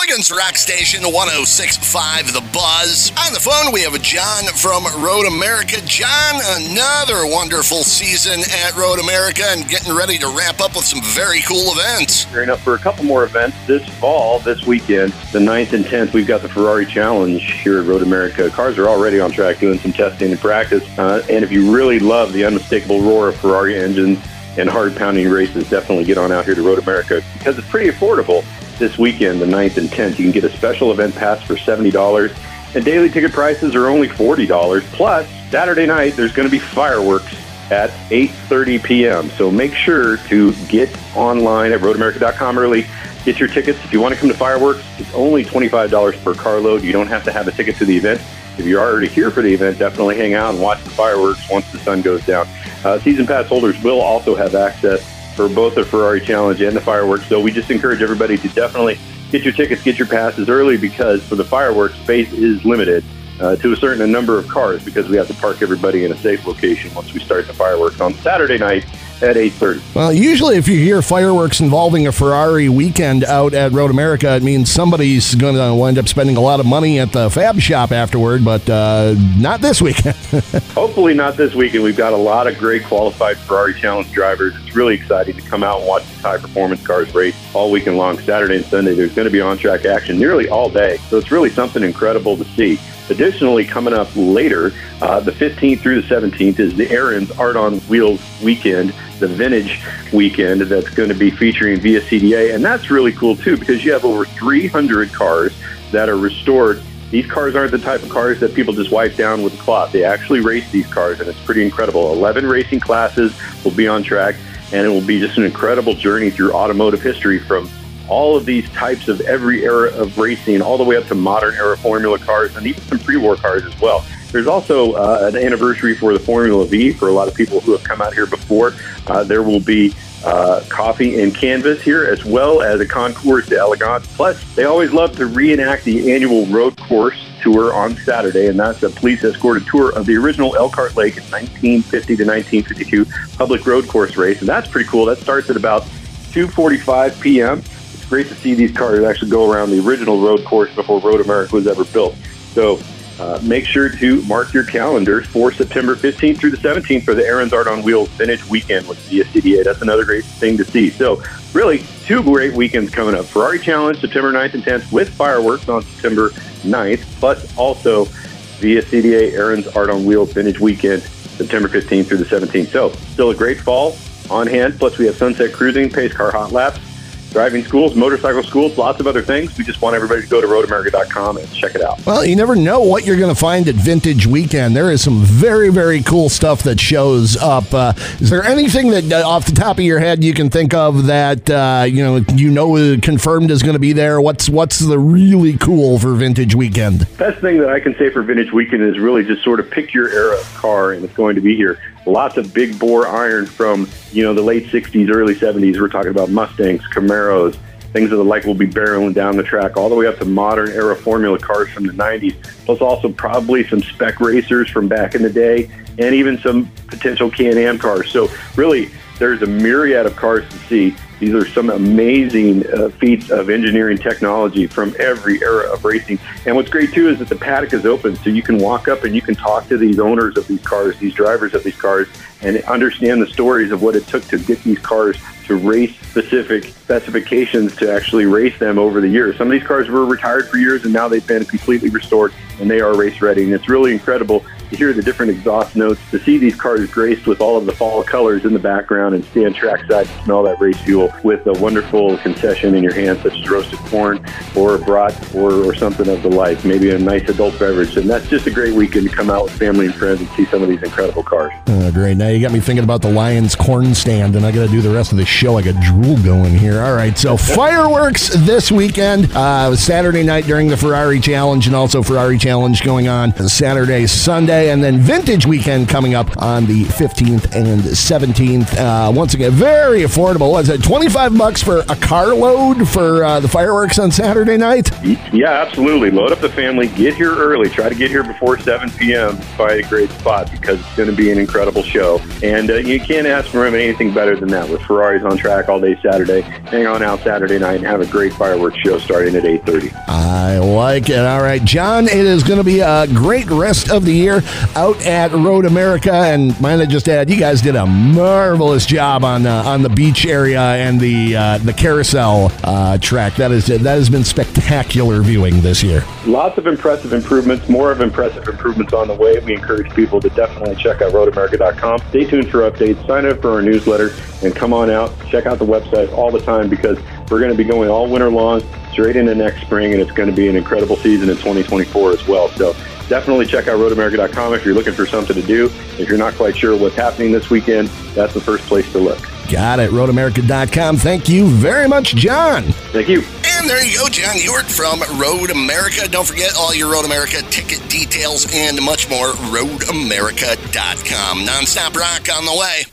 Sheboygan's Rock Station 1065 The Buzz. On the phone, we have John from Road America. John, another wonderful season at Road America and getting ready to wrap up with some very cool events. Gearing up for a couple more events this fall, this weekend, the 9th and 10th, we've got the Ferrari Challenge here at Road America. Cars are already on track doing some testing and practice. Uh, and if you really love the unmistakable roar of Ferrari engines and hard pounding races, definitely get on out here to Road America because it's pretty affordable this weekend, the 9th and 10th. You can get a special event pass for $70, and daily ticket prices are only $40. Plus, Saturday night, there's going to be fireworks at 8.30 p.m. So make sure to get online at roadamerica.com early. Get your tickets. If you want to come to fireworks, it's only $25 per carload. You don't have to have a ticket to the event. If you're already here for the event, definitely hang out and watch the fireworks once the sun goes down. Uh, season pass holders will also have access for both the Ferrari Challenge and the fireworks. So we just encourage everybody to definitely get your tickets, get your passes early because for the fireworks, space is limited uh, to a certain number of cars because we have to park everybody in a safe location once we start the fireworks on Saturday night at 8.30. Well, usually if you hear fireworks involving a Ferrari weekend out at Road America, it means somebody's going to wind up spending a lot of money at the fab shop afterward, but uh, not this weekend. Hopefully not this weekend. We've got a lot of great qualified Ferrari Challenge drivers. It's really exciting to come out and watch these high-performance cars race all weekend long, Saturday and Sunday. There's going to be on-track action nearly all day, so it's really something incredible to see. Additionally, coming up later, uh, the 15th through the 17th is the Aaron's Art on Wheels weekend, the vintage weekend that's going to be featuring VSCDA. And that's really cool too because you have over 300 cars that are restored. These cars aren't the type of cars that people just wipe down with a cloth. They actually race these cars, and it's pretty incredible. 11 racing classes will be on track, and it will be just an incredible journey through automotive history from all of these types of every era of racing, all the way up to modern era Formula cars and even some pre-war cars as well. There's also uh, an anniversary for the Formula V for a lot of people who have come out here before. Uh, there will be uh, coffee and canvas here, as well as a concours d'elegance. Plus, they always love to reenact the annual road course tour on Saturday, and that's a police escorted tour of the original Elkhart Lake in 1950 to 1952 public road course race, and that's pretty cool. That starts at about 2:45 p.m It's great to see these cars actually go around the original road course before Road America was ever built. So uh, make sure to mark your calendars for September 15th through the 17th for the Aaron's Art on Wheels Vintage Weekend with the CDA. That's another great thing to see. So really, two great weekends coming up. Ferrari Challenge September 9th and 10th with fireworks on September 9th, but also VSCDA Aaron's Art on Wheels Vintage Weekend September 15th through the 17th. So still a great fall on hand. Plus we have Sunset Cruising, Pace Car Hot Laps, driving schools, motorcycle schools, lots of other things. We just want everybody to go to roadamerica.com and check it out. Well, you never know what you're going to find at Vintage Weekend. There is some very, very cool stuff that shows up. Uh, is there anything that, uh, off the top of your head, you can think of that uh, you know you know confirmed is going to be there? What's what's the really cool for Vintage Weekend? Best thing that I can say for Vintage Weekend is really just sort of pick your era of car, and it's going to be here lots of big bore iron from you know the late 60s early 70s we're talking about mustangs camaros things of the like will be barreling down the track all the way up to modern era formula cars from the 90s plus also probably some spec racers from back in the day and even some potential can-am cars. So really there's a myriad of cars to see these are some amazing uh, feats of engineering technology from every era of racing. And what's great too is that the paddock is open, so you can walk up and you can talk to these owners of these cars, these drivers of these cars, and understand the stories of what it took to get these cars to race specific specifications to actually race them over the years. Some of these cars were retired for years and now they've been completely restored and they are race ready. And it's really incredible to hear the different exhaust notes, to see these cars graced with all of the fall colors in the background and stand trackside and smell that race fuel with a wonderful concession in your hand, such as roasted corn or a brat or, or something of the like, maybe a nice adult beverage. And that's just a great weekend to come out with family and friends and see some of these incredible cars. Uh, great. Now you got me thinking about the Lions corn stand, and I got to do the rest of the show. I got drool going here. All right. So fireworks this weekend, uh, Saturday night during the Ferrari Challenge, and also Ferrari Challenge going on Saturday, Sunday. Saturday, and then Vintage Weekend coming up on the 15th and 17th. Uh, once again, very affordable. Was it 25 bucks for a carload for uh, the fireworks on Saturday night? Yeah, absolutely. Load up the family. Get here early. Try to get here before 7 p.m. Find a great spot because it's going to be an incredible show. And uh, you can't ask for anything better than that with Ferraris on track all day Saturday. Hang on out Saturday night and have a great fireworks show starting at 8.30. I like it. All right, John, it is going to be a great rest of the year out at Road America. And might I just add, you guys did a marvelous job on uh, on the beach area and the uh, the carousel uh, track. That is that has been spectacular viewing this year. Lots of impressive improvements, more of impressive improvements on the way. We encourage people to definitely check out roadamerica.com. Stay tuned for updates, sign up for our newsletter, and come on out. Check out the website all the time because we're going to be going all winter long, straight into next spring, and it's going to be an incredible season in 2024 as well. So definitely check out roadamerica.com if you're looking for something to do. If you're not quite sure what's happening this weekend, that's the first place to look. Got it. RoadAmerica.com. Thank you very much, John. Thank you. And there you go, John Ewert from Road America. Don't forget all your Road America ticket details and much more. RoadAmerica.com. Nonstop rock on the way.